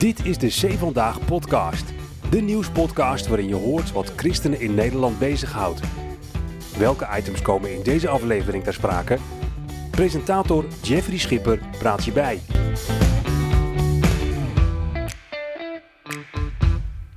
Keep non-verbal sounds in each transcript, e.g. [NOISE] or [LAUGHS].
Dit is de C Vandaag podcast. De nieuwspodcast waarin je hoort wat christenen in Nederland bezighoudt. Welke items komen in deze aflevering ter sprake? Presentator Jeffrey Schipper praat je bij.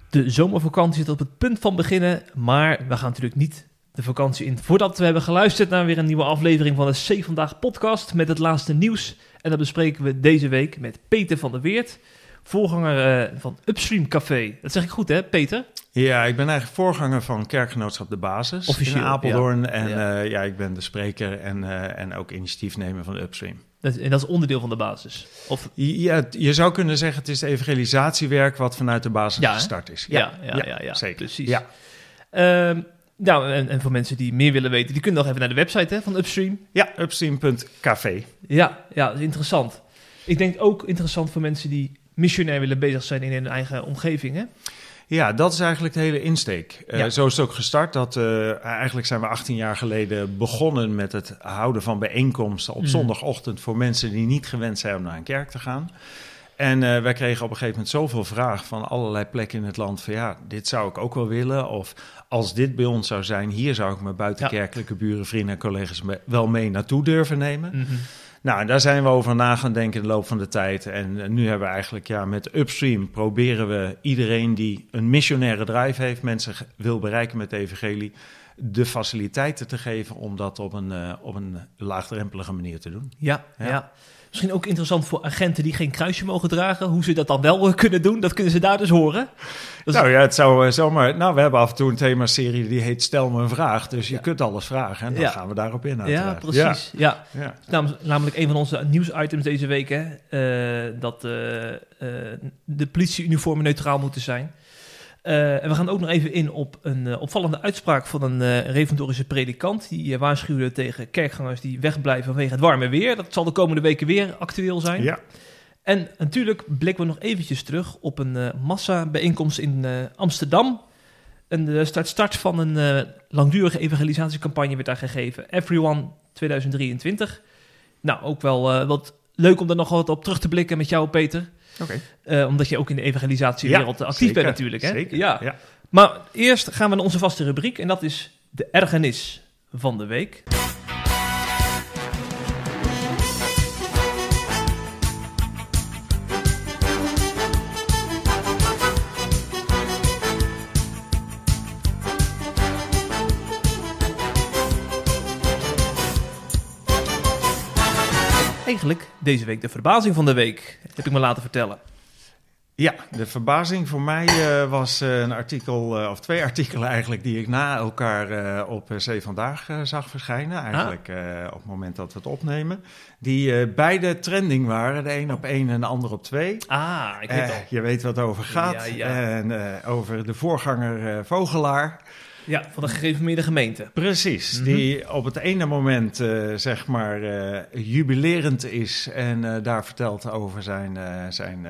De zomervakantie zit op het punt van beginnen, maar we gaan natuurlijk niet de vakantie in voordat we hebben geluisterd naar weer een nieuwe aflevering van de C Vandaag podcast met het laatste nieuws. En dat bespreken we deze week met Peter van der Weert, voorganger eh, van Upstream Café. Dat zeg ik goed hè, Peter? Ja, ik ben eigenlijk voorganger van Kerkgenootschap De Basis Officieel, in Apeldoorn. En Ja. ja. ja, ik ben de spreker en, eh, en ook initiatiefnemer van Upstream. Dat, en dat is onderdeel van de basis. Of, Ja, je zou kunnen zeggen het is evangelisatiewerk wat vanuit de basis Ja, gestart is. ja, ja, ja, ja, zeker. precies. Ja. Ehm, nou, en, en voor mensen die meer willen weten, die kunnen nog even naar de website hè, van Upstream. ja, upstream.café. Ja, ja, dat is interessant. Ik denk ook interessant voor mensen die missionair willen bezig zijn in hun eigen omgeving. Hè? Ja, dat is eigenlijk de hele insteek. Eh. Zo is het ook gestart. Dat, eh, eigenlijk zijn we 18 jaar geleden begonnen met het houden van bijeenkomsten op Mhm. zondagochtend voor mensen die niet gewend zijn om naar een kerk te gaan. En eh, wij kregen op een gegeven moment zoveel vragen van allerlei plekken in het land van ja, dit zou ik ook wel willen. Of als dit bij ons zou zijn, hier zou ik mijn buitenkerkelijke buren, vrienden en collega's me- wel mee naartoe durven nemen. Mhm. Nou, daar zijn we over na gaan denken in de loop van de tijd. En eh, nu hebben we eigenlijk ja, met Upstream proberen we iedereen die een missionaire drive heeft, mensen wil bereiken met de evangelie, de faciliteiten te geven om dat op een, eh, op een laagdrempelige manier te doen. Ja, ja. Ja. Misschien ook interessant voor agenten die geen kruisje mogen dragen, hoe ze dat dan wel eh, kunnen doen. Dat kunnen ze daar dus horen. Dat is- nou ja, het zou eh, zomaar. Nou, we hebben af en toe een themaserie die heet Stel me een vraag. Dus je Ja. kunt alles vragen en dan Ja. gaan we daarop in. ja, precies. Ja. Ja, ja. Nam- Namelijk een van onze nieuwsitems deze week, hè, eh, dat eh, de politieuniformen neutraal moeten zijn. Eh, en we gaan ook nog even in op een eh, opvallende uitspraak van een eh reformatorische predikant. Die waarschuwde tegen kerkgangers die wegblijven vanwege het warme weer. Dat zal de komende weken weer actueel zijn. ja. En natuurlijk blikken we nog eventjes terug op een massa-bijeenkomst in Amsterdam. En de start, start van een langdurige evangelisatiecampagne werd daar gegeven. Everyone 2023. Nou, ook wel wat leuk om daar nog wat op terug te blikken met jou, Peter. Oké. Eh, omdat je ook in de evangelisatiewereld actief zeker, bent natuurlijk. Hè? Zeker. Ja. ja. Maar eerst gaan we naar onze vaste rubriek en dat is de ergernis van de week. Deze week de verbazing van de week, heb ik me laten vertellen. Ja, de verbazing voor mij eh, was eh, een artikel, eh, of twee [LAUGHS] artikelen eigenlijk, die ik na elkaar op C Vandaag zag verschijnen. Eigenlijk eh, op het moment dat we het opnemen. Die beide trending waren, de een op één en de ander op twee. Ah, ik weet al. je weet wat het over gaat. Ja, ja. En over de voorganger Vogelaar. Ja, van de gereformeerde gemeente. Precies, Mhm. die op het ene moment eh, zeg maar eh, jubilerend is en eh, daar vertelt over zijn, zijn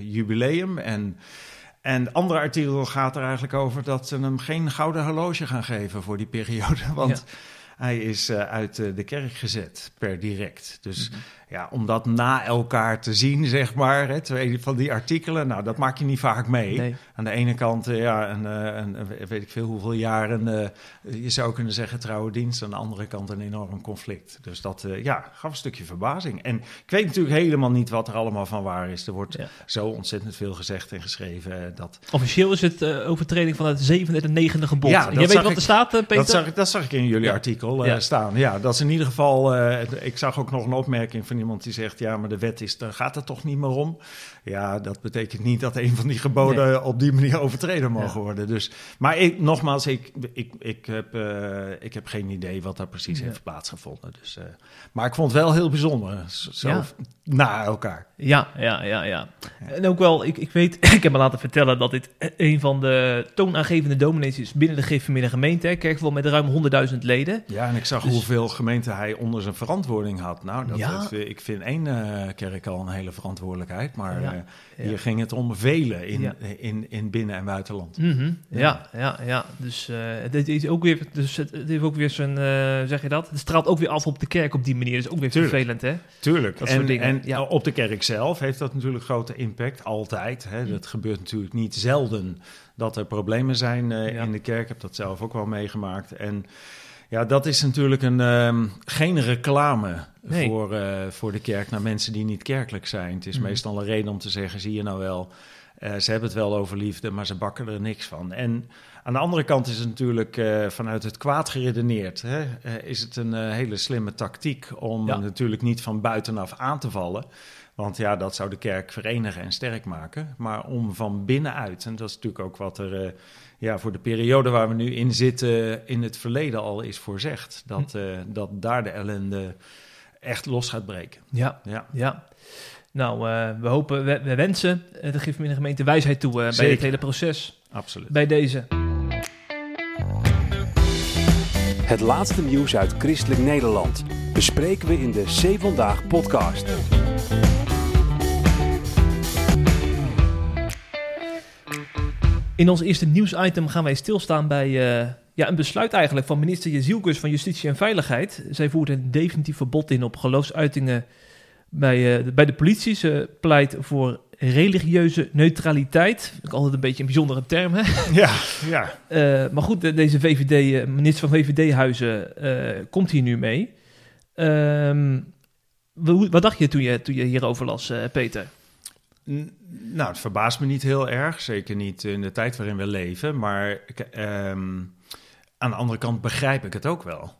jubileum. En, en het andere artikel gaat er eigenlijk over dat ze hem geen gouden horloge gaan geven voor die periode. [LAUGHS] Want hij is uit de kerk gezet per direct. Dus Mhm. Ja, om dat na elkaar te zien, [LAUGHS] zeg maar, hè, twee van die artikelen, nou dat maak je niet vaak mee. Nee. Aan de ene kant, eh, ja, een, eh, een, een- weet ik veel hoeveel jaren, eh, je zou kunnen zeggen trouwe dienst. Aan de andere kant een enorm conflict. Dus dat, eh, ja, gaf een stukje verbazing. En ik weet natuurlijk helemaal niet wat er allemaal van waar is. Er wordt Ja. zo ontzettend veel gezegd en geschreven. eh, dat, Officieel is het eh, overtreding van het zevende en negende gebod. Ja, Jij weet wat ik- er staat, eh, Peter? dat, zag, ik- dat zag ik in jullie Ja. artikel eh, Ja. staan. Ja, dat is in ieder geval. eh, ik zag ook nog een opmerking van iemand die zegt: ja, maar de wet is, daar gaat het toch niet meer om. Ja, dat betekent niet dat een van die geboden op die manier overtreden mogen worden. Dus, maar ik, nogmaals, ik, ik, ik, heb, eh, ik heb geen idee wat daar precies Ja. heeft plaatsgevonden. Dus, eh, maar ik vond het wel heel bijzonder, zo zo Ja. na elkaar. Ja, ja, ja, ja. En ook wel, ik, ik weet, [LAUGHS] ik heb me laten vertellen dat dit een van de toonaangevende dominees is binnen de gereformeerde gemeente. hè. Kerk wel met ruim 100.000 leden. Ja, en ik zag Dus- hoeveel gemeenten hij onder zijn verantwoording had. Nou, dat, Ja. dat- ik vind één eh, kerk al een hele verantwoordelijkheid. Maar Hier ging het om velen in, in, in binnen- en buitenland. Mhm, Ja. ja, ja, ja. Dus eh dit is ook weer, dus het, het heeft ook weer zijn, eh, zeg je dat? Het straalt ook weer af op de kerk op die manier. Dat is ook weer Tuurlijk. vervelend, hè? Tuurlijk. Dat en, soort dingen. En Ja. op de kerk zelf heeft dat natuurlijk grote impact, altijd. Hè. Dat gebeurt natuurlijk niet zelden dat er problemen zijn eh, in de kerk. Ik heb dat zelf ook wel meegemaakt. En ja, dat is natuurlijk een, ehm, geen reclame Nee. voor, eh, voor de kerk naar mensen die niet kerkelijk zijn. Het is Mhm. meestal een reden om te zeggen, zie je nou wel... eh, ze hebben het wel over liefde, maar ze bakken er niks van. En aan de andere kant is het natuurlijk eh, vanuit het kwaad geredeneerd. Hè? is het een hele slimme tactiek om Ja. natuurlijk niet van buitenaf aan te vallen. Want ja, dat zou de kerk verenigen en sterk maken. Maar om van binnenuit, en dat is natuurlijk ook wat er eh, ja, voor de periode waar we nu in zitten in het verleden al is voorzegd. Dat, eh, dat daar de ellende echt los gaat breken. Ja, Ja. ja. Nou, eh, we hopen, we, we wensen de gemeente wijsheid toe bij dit hele proces. Absoluut. Bij deze. Het laatste nieuws uit Christelijk Nederland bespreken we in de C Vandaag podcast. In ons eerste nieuwsitem gaan wij stilstaan bij eh, ja, een besluit eigenlijk van minister Jezielkus van Justitie en Veiligheid. Zij voert een definitief verbod in op geloofsuitingen bij, eh, de, bij de politie. Ze pleit voor religieuze neutraliteit. Ik altijd een beetje een bijzondere term, hè? [LAUGHS] Ja, ja. Eh, maar goed, de- deze VVD, eh, minister van VVD-huizen komt hier nu mee. Ehm, wat dacht je toen je, toen je hierover las, Peter? N- Nou, het verbaast me niet heel erg. Zeker niet in de tijd waarin we leven. Maar ehm, aan de andere kant begrijp ik het ook wel.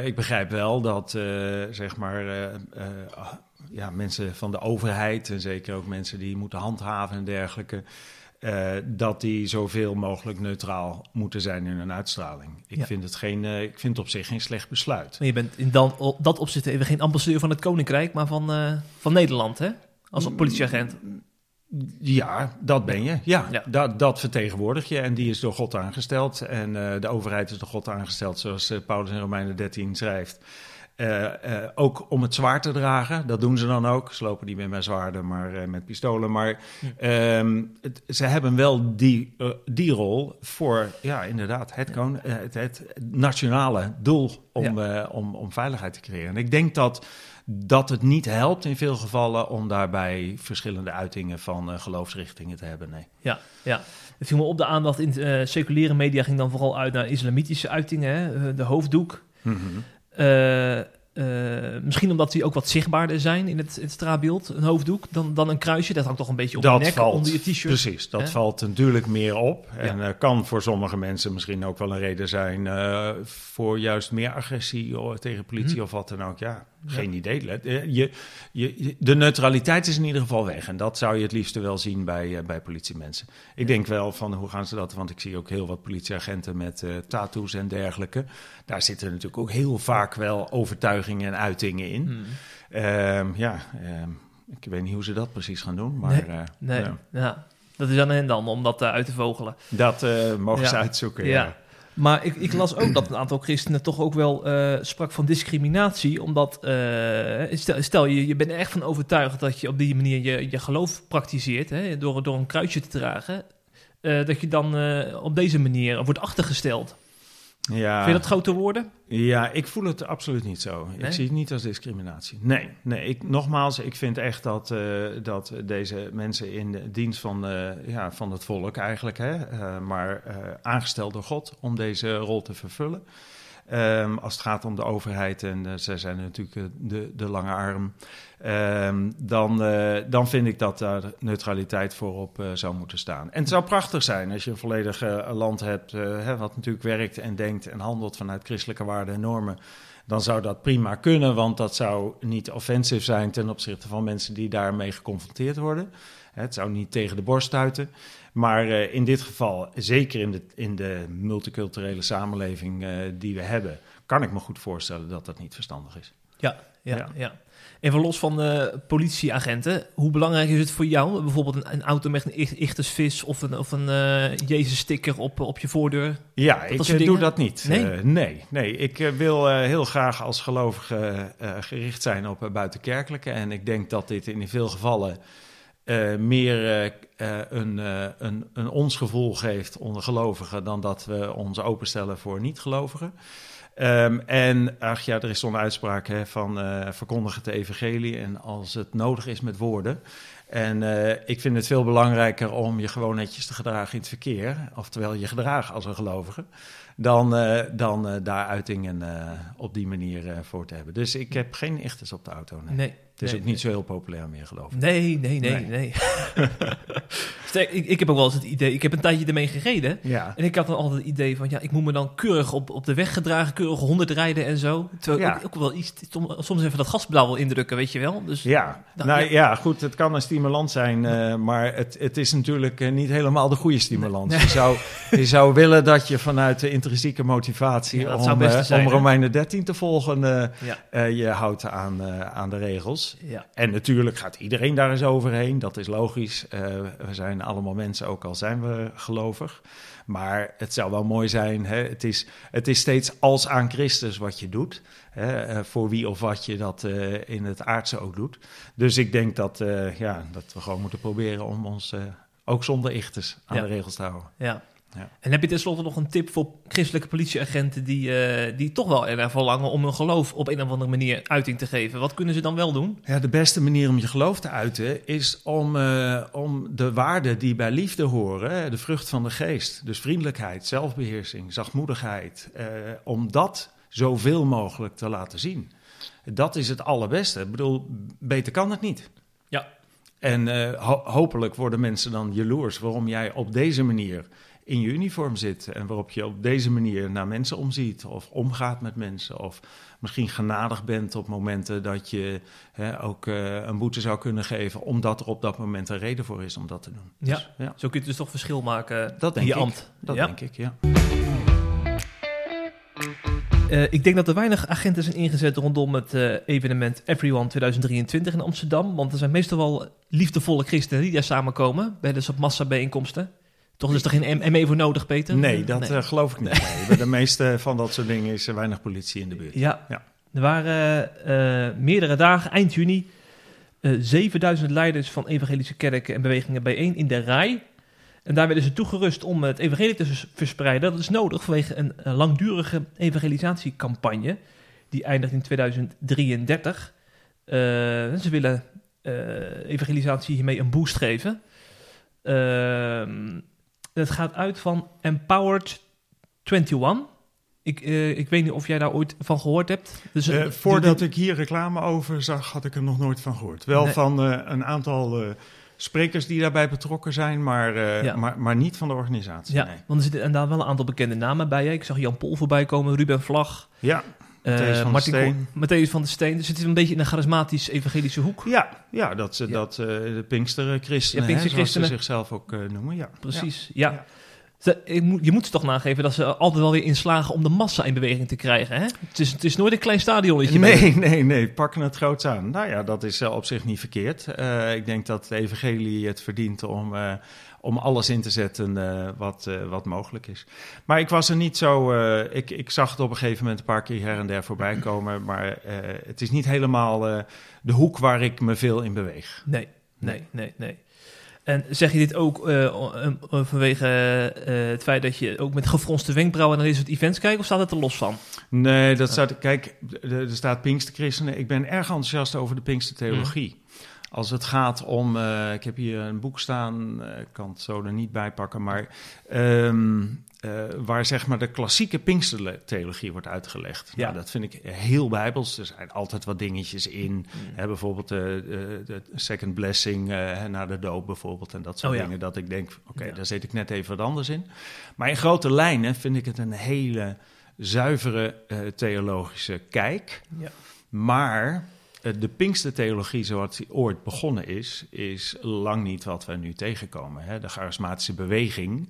Ik begrijp wel dat, eh, zeg maar, eh, eh, ah, ja, mensen van de overheid... en zeker ook mensen die moeten handhaven en dergelijke... dat die zoveel mogelijk neutraal moeten zijn in hun uitstraling. Ik, Ja. vind, het geen, ik vind het op zich geen slecht besluit. Maar je bent in dan, op dat opzicht even geen ambassadeur van het Koninkrijk, maar van, van Nederland, hè? Als een politieagent. Ja, dat ben je. Ja, Ja. Dat, dat vertegenwoordig je. En die is door God aangesteld. En eh, de overheid is door God aangesteld, zoals eh, Paulus in Romeinen 13 schrijft. Eh, ook om het zwaard te dragen. Dat doen ze dan ook. Ze lopen niet meer met zwaarden, maar met pistolen. Maar ehm, het- ze hebben wel die, die rol voor, ja, inderdaad, het, kon, het, het nationale doel om, om, om veiligheid te creëren. En ik denk dat dat het niet helpt in veel gevallen om daarbij verschillende uitingen van eh, geloofsrichtingen te hebben. Nee. Ja, ja. Het viel me op de aandacht in eh, seculiere media ging dan vooral uit naar islamitische uitingen, hè? Eh, de hoofddoek. Eh, misschien omdat die ook wat zichtbaarder zijn in het, in het straatbeeld, een hoofddoek, dan, dan een kruisje. Dat hangt toch een beetje op Dat nek, valt, onder je t-shirt. Precies, dat valt natuurlijk meer op. En kan voor sommige mensen misschien ook wel een reden zijn voor juist meer agressie tegen politie Hm. of wat dan ook. Ja, geen idee. Eh, Je, je, de neutraliteit is in ieder geval weg. En dat zou je het liefste wel zien bij, eh, bij politiemensen. Ik denk wel van hoe gaan ze dat? Want ik zie ook heel wat politieagenten met eh tattoos en dergelijke. Daar zitten natuurlijk ook heel vaak wel overtuigingen en uitingen in. Hmm. Ehm, ja, ehm, ik weet niet hoe ze dat precies gaan doen. Maar Nee, Nee, ja. ja. dat is aan hen dan om dat uit te vogelen. dat mogen Ja. ze uitzoeken. Ja. Ja. Maar ik, ik las ook dat een aantal christenen toch ook wel eh, sprak van discriminatie. Omdat, eh, stel, stel je, je bent er echt van overtuigd dat je op die manier je, je geloof praktiseert, hè, door, door een kruisje te dragen. eh, dat je dan op deze manier wordt achtergesteld. Ja. Vind je dat grote woorden? Ja, ik voel het absoluut niet zo. Nee? Ik zie het niet als discriminatie. Nee, nee ik, nogmaals, ik vind echt dat, eh, dat deze mensen in de dienst van, eh, ja, van het volk eigenlijk, hè, eh, maar aangesteld door God om deze rol te vervullen. Ehm, als het gaat om de overheid en uh, zij zijn natuurlijk uh, de, de lange arm, um, dan, uh, dan vind ik dat daar neutraliteit voorop uh, zou moeten staan. En het zou prachtig zijn als je een volledig land hebt, hè, wat natuurlijk werkt en denkt en handelt vanuit christelijke waarden en normen. Dan zou dat prima kunnen, want dat zou niet offensief zijn ten opzichte van mensen die daarmee geconfronteerd worden. Het zou niet tegen de borst stuiten. Maar uh, in dit geval, zeker in de, in de multiculturele samenleving uh, die we hebben, kan ik me goed voorstellen dat dat niet verstandig is. Ja, ja, ja. ja. Even los van de politieagenten, hoe belangrijk is het voor jou? Bijvoorbeeld een, een auto met een ichtersvis of een, of een uh, Jezus-sticker op, op je voordeur? Ja, ik doe dingen? dat niet. Nee? Uh, nee, nee, ik wil heel graag als gelovige gericht zijn op buitenkerkelijke. En ik denk dat dit in veel gevallen meer een, een, een ons gevoel geeft onder gelovigen dan dat we ons openstellen voor niet-gelovigen. Ehm, en ach ja, er is zo'n uitspraak hè, van uh, verkondig het evangelie en als het nodig is met woorden. En uh, ik vind het veel belangrijker om je gewoon netjes te gedragen in het verkeer, oftewel je gedragen als een gelovige, dan, uh, dan daar uitingen op die manier voor te hebben. Dus ik heb geen ichtes op de auto. Nee. nee het is nee, ook niet zo heel populair meer, geloof ik. Nee, nee, nee, nee. [LAUGHS] ik, ik heb ook wel eens het idee, ik heb een tijdje ermee gereden. Ja. En ik had dan altijd het idee van, ja, ik moet me dan keurig op, op de weg gedragen, keurig honderd rijden en zo. Terwijl Ja. ik ook wel iets, soms even dat gaspedaal wil indrukken, weet je wel. Dus, Ja, Nou, nou ja. ja. goed, het kan een stimulans zijn, eh, maar het, het is natuurlijk eh, niet helemaal de goede stimulans. Je, zou, je zou willen dat je vanuit de intrinsieke motivatie Ja, om, best eh, zijn, om hè? Romeinen 13 te volgen, eh, Ja, eh, je houdt aan, aan de regels. ja. En natuurlijk gaat iedereen daar eens overheen, dat is logisch. We zijn allemaal mensen, ook al zijn we gelovig. Maar het zou wel mooi zijn, hè? Het, is, het is steeds als aan Christus wat je doet. Hè? voor wie of wat je dat in het aardse ook doet. Dus ik denk dat, ja, dat we gewoon moeten proberen om ons ook zonder ichtes aan Ja. de regels te houden. Ja. Ja. En heb je tenslotte nog een tip voor christelijke politieagenten die, eh, die toch wel erg verlangen om hun geloof op een of andere manier uiting te geven? Wat kunnen ze dan wel doen? Ja, de beste manier om je geloof te uiten is om, eh, om de waarden die bij liefde horen, de vrucht van de geest, dus vriendelijkheid, zelfbeheersing, zachtmoedigheid, eh, om dat zoveel mogelijk te laten zien. Dat is het allerbeste. Ik bedoel, beter kan het niet. Ja. En ho- hopelijk worden mensen dan jaloers waarom jij op deze manier in je uniform zit en waarop je op deze manier naar mensen omziet of omgaat met mensen of misschien genadig bent op momenten dat je hè, ook eh, een boete zou kunnen geven omdat er op dat moment een reden voor is om dat te doen. Ja. Dus, ja Zo kun je dus toch verschil maken Dat in je ik. ambt. dat ja. denk ik, ja. Eh, ik denk dat er weinig agenten zijn ingezet rondom het eh, evenement Everyone 2023 in Amsterdam. Want er zijn meestal wel liefdevolle christenen die daar samenkomen bij de soort massabijeenkomsten. Toch is er geen ME voor nodig, Peter? Nee, dat eh, geloof ik niet. Nee. Bij de meeste van dat soort dingen is er weinig politie in de buurt. Ja. Ja. er waren eh, meerdere dagen, eind juni, eh 7000 leiders van evangelische kerken en bewegingen bijeen in de rij. En daar werden ze toegerust om het evangelie te vers- verspreiden. Dat is nodig vanwege een langdurige evangelisatiecampagne. Die eindigt in 2033. Eh, ze willen evangelisatie hiermee een boost geven. Ehm, het gaat uit van Empowered 21. Ik, eh, ik weet niet of jij daar ooit van gehoord hebt. Dus, Eh, eh, voordat ik hier reclame over zag, had ik er nog nooit van gehoord. Wel Nee. van een aantal sprekers die daarbij betrokken zijn, maar, Ja. maar, maar niet van de organisatie. Ja, nee. want er zitten inderdaad wel een aantal bekende namen bij. Hè. Ik zag Jan Pol voorbij komen, Ruben Vlag, Ja, Matthäus van der Martin Steen. Matthäus van der Steen. Dus het zit een beetje in een charismatisch evangelische hoek. Ja, ja dat ze Ja. dat eh, de Pinksterchristenen, Ja, hè, ze zichzelf ook eh, noemen. Ja. Precies, ja. Je moet ze toch nageven dat ze altijd wel weer inslagen om de massa in beweging te krijgen. Hè? Het, is, het is nooit een klein stadionnetje. Nee, nee, nee, pakken het groots aan. Nou ja, dat is eh, op zich niet verkeerd. Eh, ik denk dat de evangelie het verdient om, eh, om alles in te zetten eh, wat, eh, wat mogelijk is. Maar ik was er niet zo... eh, ik, ik zag het op een gegeven moment een paar keer her en der voorbij komen. Maar het is niet helemaal de hoek waar ik me veel in beweeg. Nee, nee, nee, nee. En zeg je dit ook vanwege het feit dat je ook met gefronste wenkbrauwen naar dit soort events kijkt? Of staat het er los van? Nee, dat staat... Kijk, er staat Pinksterchristenen. Ik ben erg enthousiast over de Pinkstertheologie. Als het gaat om... eh, ik heb hier een boek staan, eh, ik kan het zo er niet bij pakken, maar... ehm, eh, waar zeg maar de klassieke Pinkstertheologie wordt uitgelegd. Ja. Nou, dat vind ik heel bijbels. Er zijn altijd wat dingetjes in. Hè, bijvoorbeeld de, de, de second blessing eh, na de doop bijvoorbeeld. En dat soort Oh ja. dingen. Dat ik denk, oké, Ja. daar zit ik net even wat anders in. Maar in grote lijnen vind ik het een hele zuivere theologische kijk. Ja. Maar de Pinkstertheologie zoals die ooit begonnen is, is lang niet wat we nu tegenkomen. Hè? De charismatische beweging,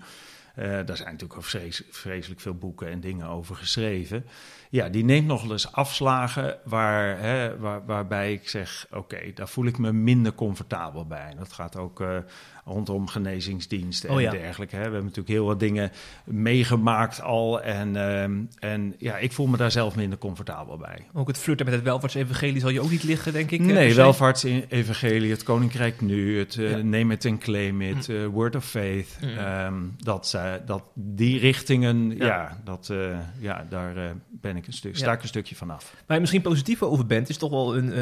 eh, daar zijn natuurlijk vrees- vreselijk veel boeken en dingen over geschreven. Ja, die neemt nog eens afslagen waar, hè, waar, waarbij ik zeg, oké, daar voel ik me minder comfortabel bij. Dat gaat ook eh, rondom genezingsdiensten en Oh ja. dergelijke. Hè. We hebben natuurlijk heel wat dingen meegemaakt al. En, ehm, en ja, ik voel me daar zelf minder comfortabel bij. Ook het flirten met het welvaartsevangelie zal je ook niet liggen, denk ik. eh, Nee, se. welvaartsevangelie, het koninkrijk nu, het eh, Ja. name it and claim it, eh, word of faith. Mm. ehm, dat, zijn, uh, dat die richtingen, ja, dat, uh, ja daar uh, ben ik een stuk, sta ik een stukje vanaf. Waar je misschien positiever over bent, is toch wel een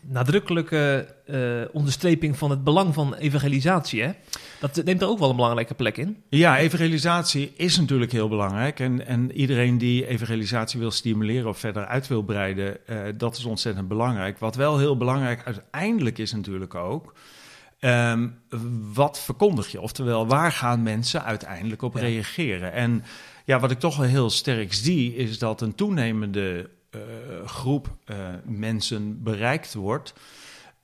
nadrukkelijke onderstreping van het belang van evangelisatie. Hè? Dat neemt er ook wel een belangrijke plek in. Ja, evangelisatie is natuurlijk heel belangrijk. En, en iedereen die evangelisatie wil stimuleren of verder uit wil breiden, dat is ontzettend belangrijk. Wat wel heel belangrijk uiteindelijk is natuurlijk ook Um, wat verkondig je? Oftewel, waar gaan mensen uiteindelijk op reageren? En ja, wat ik toch wel heel sterk zie, is dat een toenemende uh, groep uh, mensen bereikt wordt.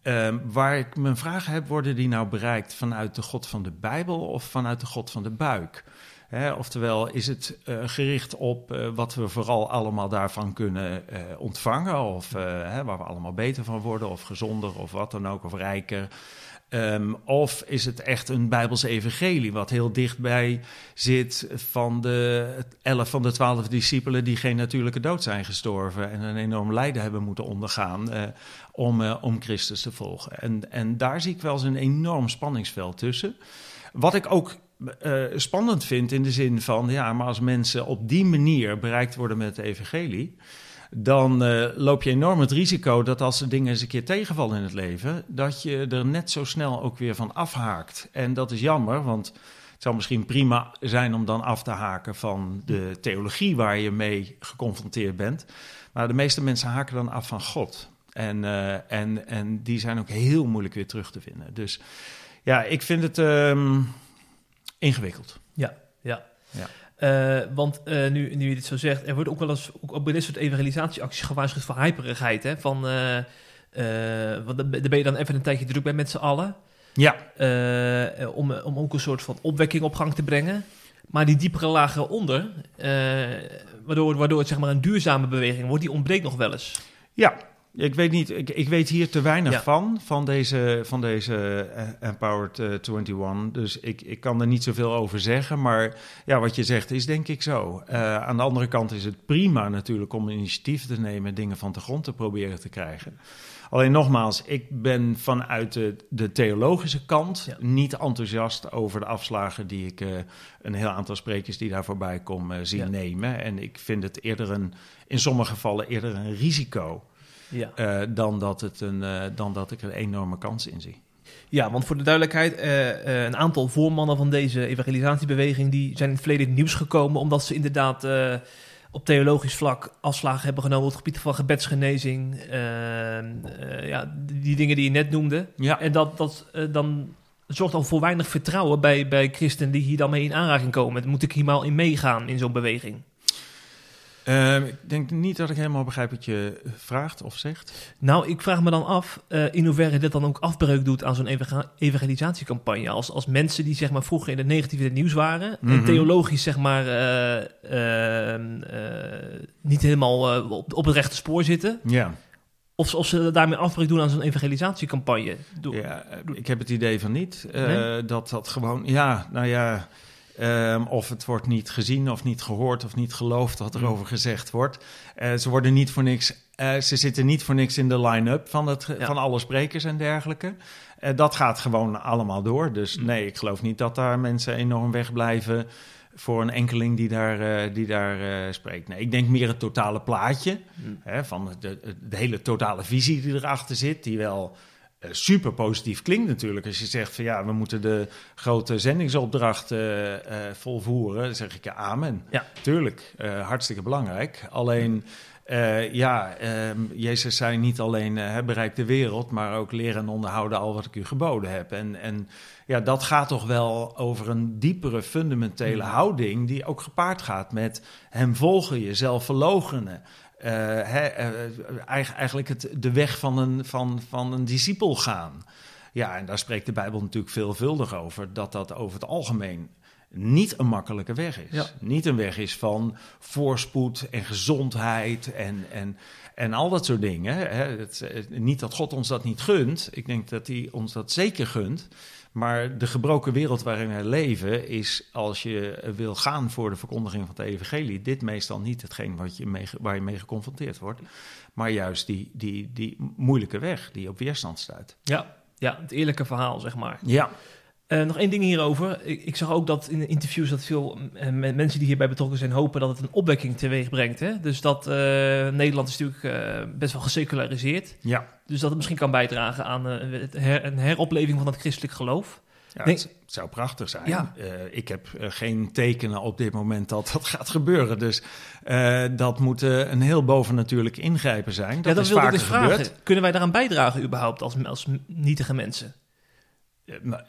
Um, waar ik mijn vragen heb, worden die nou bereikt vanuit de God van de Bijbel of vanuit de God van de buik? Oftewel, is het uh, gericht op uh, wat we vooral allemaal daarvan kunnen uh, ontvangen, of waar we allemaal beter van worden, of gezonder, of wat dan ook, of rijker. Um, of is het echt een Bijbelse evangelie, wat heel dichtbij zit van de elf van de twaalf discipelen die geen natuurlijke dood zijn gestorven en een enorm lijden hebben moeten ondergaan uh, om, uh, om Christus te volgen. En, en daar zie ik wel eens een enorm spanningsveld tussen. Wat ik ook uh, spannend vind in de zin van, ja, maar als mensen op die manier bereikt worden met het evangelie dan uh, loop je enorm het risico dat als er dingen eens een keer tegenvallen in het leven, dat je er net zo snel ook weer van afhaakt. En dat is jammer, want het zou misschien prima zijn om dan af te haken van de theologie waar je mee geconfronteerd bent. Maar de meeste mensen haken dan af van God. En, uh, en, en die zijn ook heel moeilijk weer terug te vinden. Dus ja, ik vind het um, ingewikkeld. Ja, ja. ja. Uh, want uh, nu, nu je dit zo zegt, er wordt ook wel eens ook bij dit soort evangelisatieacties gewaarschuwd voor hyperigheid. Hè? Van, uh, want dan ben je dan even een tijdje druk bij met z'n allen. Ja. om, om ook een soort van opwekking op gang te brengen. Maar die diepere lagen onder, waardoor, waardoor het zeg maar een duurzame beweging wordt, die ontbreekt nog wel eens. Ja, ik weet niet, ik, ik weet hier te weinig van, van deze, van deze uh, Empowered uh, 21. Dus ik, ik kan er niet zoveel over zeggen. Maar ja, wat je zegt is denk ik zo. Uh, aan de andere kant is het prima natuurlijk om initiatief te nemen, dingen van de grond te proberen te krijgen. Alleen nogmaals, ik ben vanuit de, de theologische kant ja. niet enthousiast over de afslagen die ik uh, een heel aantal sprekers die daar voorbij komen zien ja. nemen. En ik vind het eerder een, in sommige gevallen eerder een risico ja. uh, dan, dat het een, uh, dan dat ik er een enorme kans in zie. Ja, want voor de duidelijkheid, uh, een aantal voormannen van deze evangelisatiebeweging die zijn in het verleden in het nieuws gekomen omdat ze inderdaad op theologisch vlak afslagen hebben genomen op het gebied van gebedsgenezing. ja, die dingen die je net noemde. Ja. En dat, dat dan zorgt al voor weinig vertrouwen bij, bij christenen die hier dan mee in aanraking komen. Moet ik hier maar in meegaan in zo'n beweging? Uh, ik denk niet dat ik helemaal begrijp wat je vraagt of zegt. Nou, ik vraag me dan af uh, in hoeverre dit dan ook afbreuk doet aan zo'n evangelisatiecampagne. Als, als mensen die zeg maar, vroeger in het negatieve nieuws waren mm -hmm. en theologisch zeg maar, uh, niet helemaal op, op het rechte spoor zitten. Ja. Of, of ze daarmee afbreuk doen aan zo'n evangelisatiecampagne. Doe, ja, ik heb het idee van niet. Nee? Dat dat gewoon, ja, nou ja... Um, of het wordt niet gezien of niet gehoord of niet geloofd wat er over gezegd wordt. Uh, ze worden niet voor niks, uh, ze zitten niet voor niks in de line-up van, het, ja. van alle sprekers en dergelijke. Uh, dat gaat gewoon allemaal door. Dus nee, ik geloof niet dat daar mensen enorm wegblijven voor een enkeling die daar, die daar spreekt. Nee, ik denk meer het totale plaatje mm. hè, van de, de hele totale visie die erachter zit, die wel eh, super positief klinkt natuurlijk. Als je zegt van ja, we moeten de grote zendingsopdracht uh, uh, volvoeren, dan zeg ik ja, amen. Ja. Tuurlijk, uh, hartstikke belangrijk. Alleen, ja, Jezus zei niet alleen bereik de wereld, maar ook leren en onderhouden al wat ik u geboden heb. En, en ja, dat gaat toch wel over een diepere, fundamentele mm. houding, die ook gepaard gaat met hem volgen, jezelf verlogenen. Uh, hè, uh, eigenlijk het, de weg van een, van, van een discipel gaan. Ja, en daar spreekt de Bijbel natuurlijk veelvuldig over, dat dat over het algemeen niet een makkelijke weg is. Ja. Niet een weg is van voorspoed en gezondheid en, en, en al dat soort dingen. Hè. Het, eh, niet dat God ons dat niet gunt, ik denk dat hij ons dat zeker gunt. Maar de gebroken wereld waarin wij leven is, als je wil gaan voor de verkondiging van het evangelie, dit meestal niet hetgeen wat je mee, waar je mee geconfronteerd wordt, maar juist die, die, die moeilijke weg die op weerstand stuit. Ja, ja, het eerlijke verhaal, zeg maar. Ja. Uh, nog één ding hierover. Ik, ik, zag ook dat in interviews dat veel uh, mensen die hierbij betrokken zijn hopen dat het een opwekking teweeg brengt. Hè? Dus dat uh, Nederland is natuurlijk best wel geseculariseerd. Ja. Dus dat het misschien kan bijdragen aan her, een heropleving van het christelijk geloof. Ja, het, zou prachtig zijn. Ja. ik heb geen tekenen op dit moment dat dat [LAUGHS] gaat gebeuren. Dus dat moet een heel bovennatuurlijk ingrijpen zijn. Dat, ja, dat is vaker dus gebeurd. Kunnen wij daaraan bijdragen überhaupt als, als nietige mensen?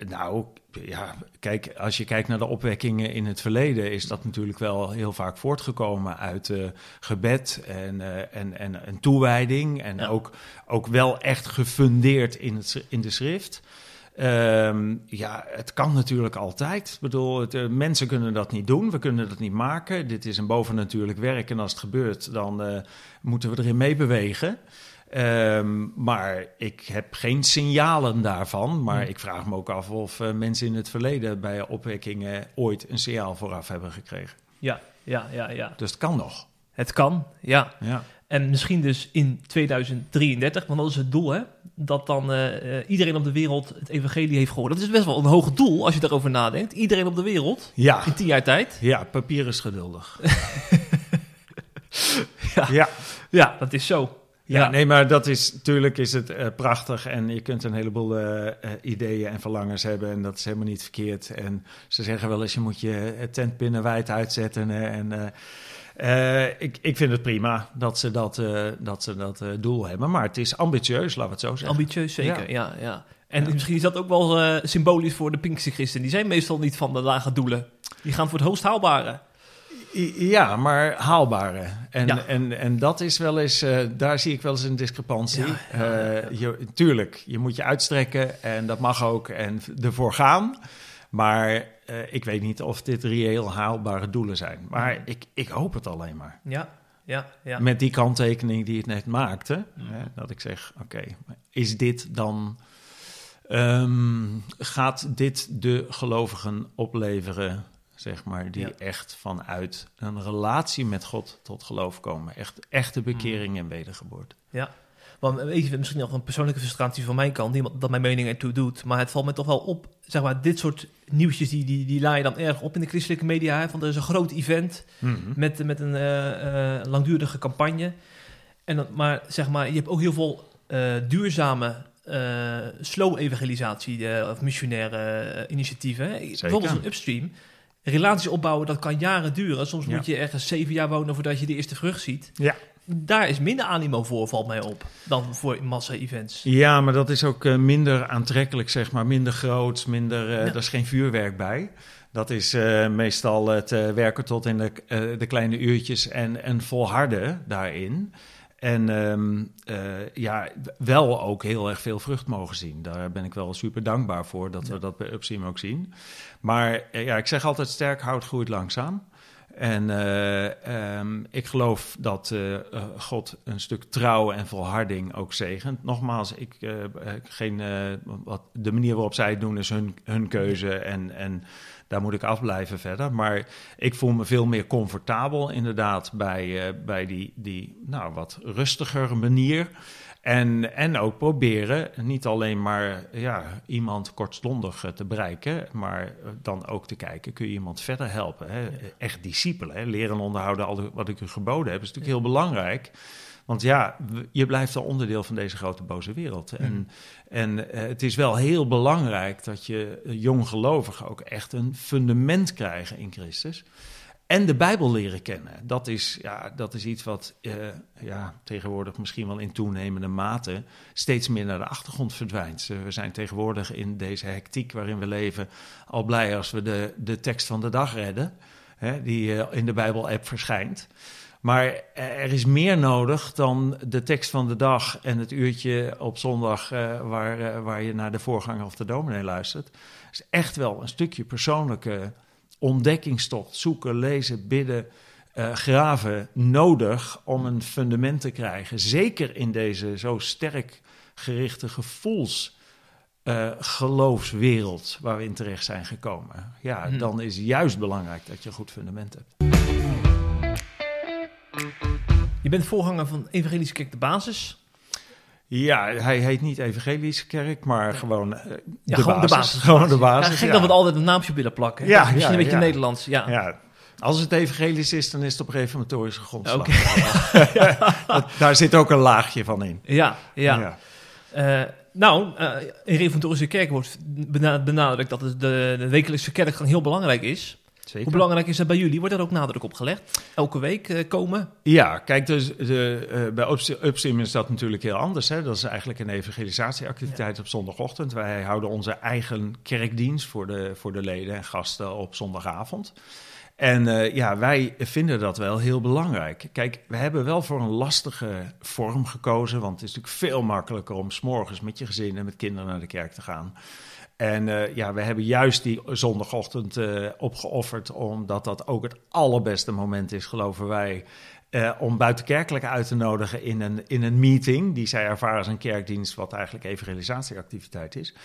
Nou, ja, kijk, als je kijkt naar de opwekkingen in het verleden, is dat natuurlijk wel heel vaak voortgekomen uit uh, gebed en, uh, en, en, en toewijding. En ook, ook wel echt gefundeerd in, het, in de schrift. Um, ja, het kan natuurlijk altijd. Ik bedoel, het, uh, mensen kunnen dat niet doen. We kunnen dat niet maken. Dit is een bovennatuurlijk werk. En als het gebeurt, dan moeten we erin meebewegen. Um, maar ik heb geen signalen daarvan. Maar hmm. ik vraag me ook af of uh, mensen in het verleden bij opwekkingen ooit een signaal vooraf hebben gekregen. Ja, ja, ja, ja. Dus het kan nog. Het kan, ja. ja. En misschien dus in 2033, want dat is het doel, hè? Dat dan uh, iedereen op de wereld het evangelie heeft gehoord. Dat is best wel een hoog doel als je daarover nadenkt. Iedereen op de wereld ja. in tien jaar tijd. Ja, papier is geduldig. [LAUGHS] ja. ja. ja, dat is zo. Ja, nee, maar dat is natuurlijk is het uh, prachtig en je kunt een heleboel uh, ideeën en verlangens hebben en dat is helemaal niet verkeerd. En ze zeggen wel eens je moet je tent binnen uitzetten en ik, ik vind het prima dat ze dat, dat, ze dat doel hebben, maar het is ambitieus, laten we het zo zeggen. Ambitieus zeker, ja, ja. En misschien is dat ook wel symbolisch voor de Pinkse christen. Die zijn meestal niet van de lage doelen. Die gaan voor het hoogst haalbare. Ja, maar haalbare. En, en, en dat is wel eens, uh, daar zie ik wel eens een discrepantie. Ja, uh, je, tuurlijk, je moet je uitstrekken en dat mag ook en ervoor gaan. Maar uh, ik weet niet of dit reëel haalbare doelen zijn. Maar ik, ik hoop het alleen maar. Ja, ja, ja. Met die kanttekening die het net maakte. Hè, dat ik zeg, oké, okay, is dit dan... Um, gaat dit de gelovigen opleveren zeg maar, die echt vanuit een relatie met God tot geloof komen. Echt, echte bekering mm. en wedergeboorte. Ja, want weet je, misschien nog een persoonlijke frustratie van mijn kant, die, dat mijn mening ertoe doet. Maar het valt me toch wel op, zeg maar, dit soort nieuwsjes, die, die, die laaien dan erg op in de christelijke media. Van er is een groot event mm -hmm. met, met een uh, uh, langdurige campagne. En dat, maar zeg maar, je hebt ook heel veel uh, duurzame slow evangelisatie of missionaire initiatieven. Bijvoorbeeld een upstream relaties opbouwen, dat kan jaren duren. Soms moet je ergens zeven jaar wonen voordat je de eerste vrucht ziet. Ja. Daar is minder animo voor, valt mij op, dan voor massa-events. Ja, maar dat is ook uh, minder aantrekkelijk, zeg maar. Minder groot, minder, uh, ja. er is geen vuurwerk bij. Dat is uh, meestal het werken tot in de, de kleine uurtjes en, en volharden daarin. En um, uh, ja, wel ook heel erg veel vrucht mogen zien. Daar ben ik wel super dankbaar voor dat we dat bij Upstream ook zien. Maar uh, ja, ik zeg altijd sterk hout groeit langzaam. En uh, um, ik geloof dat God een stuk trouw en volharding ook zegent. Nogmaals, ik, geen, wat, de manier waarop zij het doen is hun, hun keuze en... en daar moet ik afblijven verder. Maar ik voel me veel meer comfortabel inderdaad bij, bij die, die nou, wat rustiger manier. En, en ook proberen niet alleen maar ja, iemand kortstondig eh, te bereiken, maar dan ook te kijken, kun je iemand verder helpen? Hè? Echt discipelen, leren onderhouden, al wat ik u geboden heb, is natuurlijk heel belangrijk. Want ja, je blijft al onderdeel van deze grote boze wereld. En, mm. en uh, het is wel heel belangrijk dat je jonggelovigen ook echt een fundament krijgen in Christus. En de Bijbel leren kennen. Dat is, ja, dat is iets wat uh, ja, tegenwoordig misschien wel in toenemende mate steeds meer naar de achtergrond verdwijnt. we zijn tegenwoordig in deze hectiek waarin we leven al blij als we de, de tekst van de dag redden, hè, die uh, in de Bijbel-app verschijnt. Maar er is meer nodig dan de tekst van de dag en het uurtje op zondag uh, waar, waar je naar de voorganger of de dominee luistert. Het is echt wel een stukje persoonlijke ontdekkingstocht, zoeken, lezen, bidden, uh, graven nodig om een fundament te krijgen. Zeker in deze zo sterk gerichte gevoels. geloofswereld waar we in terecht zijn gekomen. Ja, hmm. dan is juist belangrijk dat je een goed fundament hebt. Je bent voorganger van Evangelische Kerk de Basis. Ja, hij heet niet Evangelische Kerk, maar gewoon, uh, ja, de, gewoon basis. de basis. Gewoon de basis. Ja, gek ja. dat we het altijd een naamje willen plakken. Ja, misschien een beetje. Nederlands. Ja. Als het evangelisch is, dan is het op reformatorische grondslag. Oké. [LAUGHS] Dat- Daar zit ook een laagje van in. Ja, ja. Eh, nou, eh, in Reformatorische Kerk wordt bena- benadrukt dat de, de wekelijkse kerkgang heel belangrijk is. Zeker. Hoe belangrijk is dat bij jullie? Wordt daar ook nadruk op gelegd? Elke week eh, komen? Ja, kijk, dus de, eh, bij Upst- Upstream is dat natuurlijk heel anders. Hè? Dat is eigenlijk een evangelisatieactiviteit op zondagochtend. Wij houden onze eigen kerkdienst voor de, voor de leden en gasten op zondagavond. En eh, ja, wij vinden dat wel heel belangrijk. Kijk, we hebben wel voor een lastige vorm gekozen. Want het is natuurlijk veel makkelijker om s'morgens met je gezin en met kinderen naar de kerk te gaan. En eh, ja, we hebben juist die zondagochtend eh, opgeofferd, omdat dat ook het allerbeste moment is, geloven wij, eh, om buitenkerkelijk uit te nodigen in een, in een meeting, die zij ervaren als een kerkdienst, wat eigenlijk evangelisatieactiviteit is.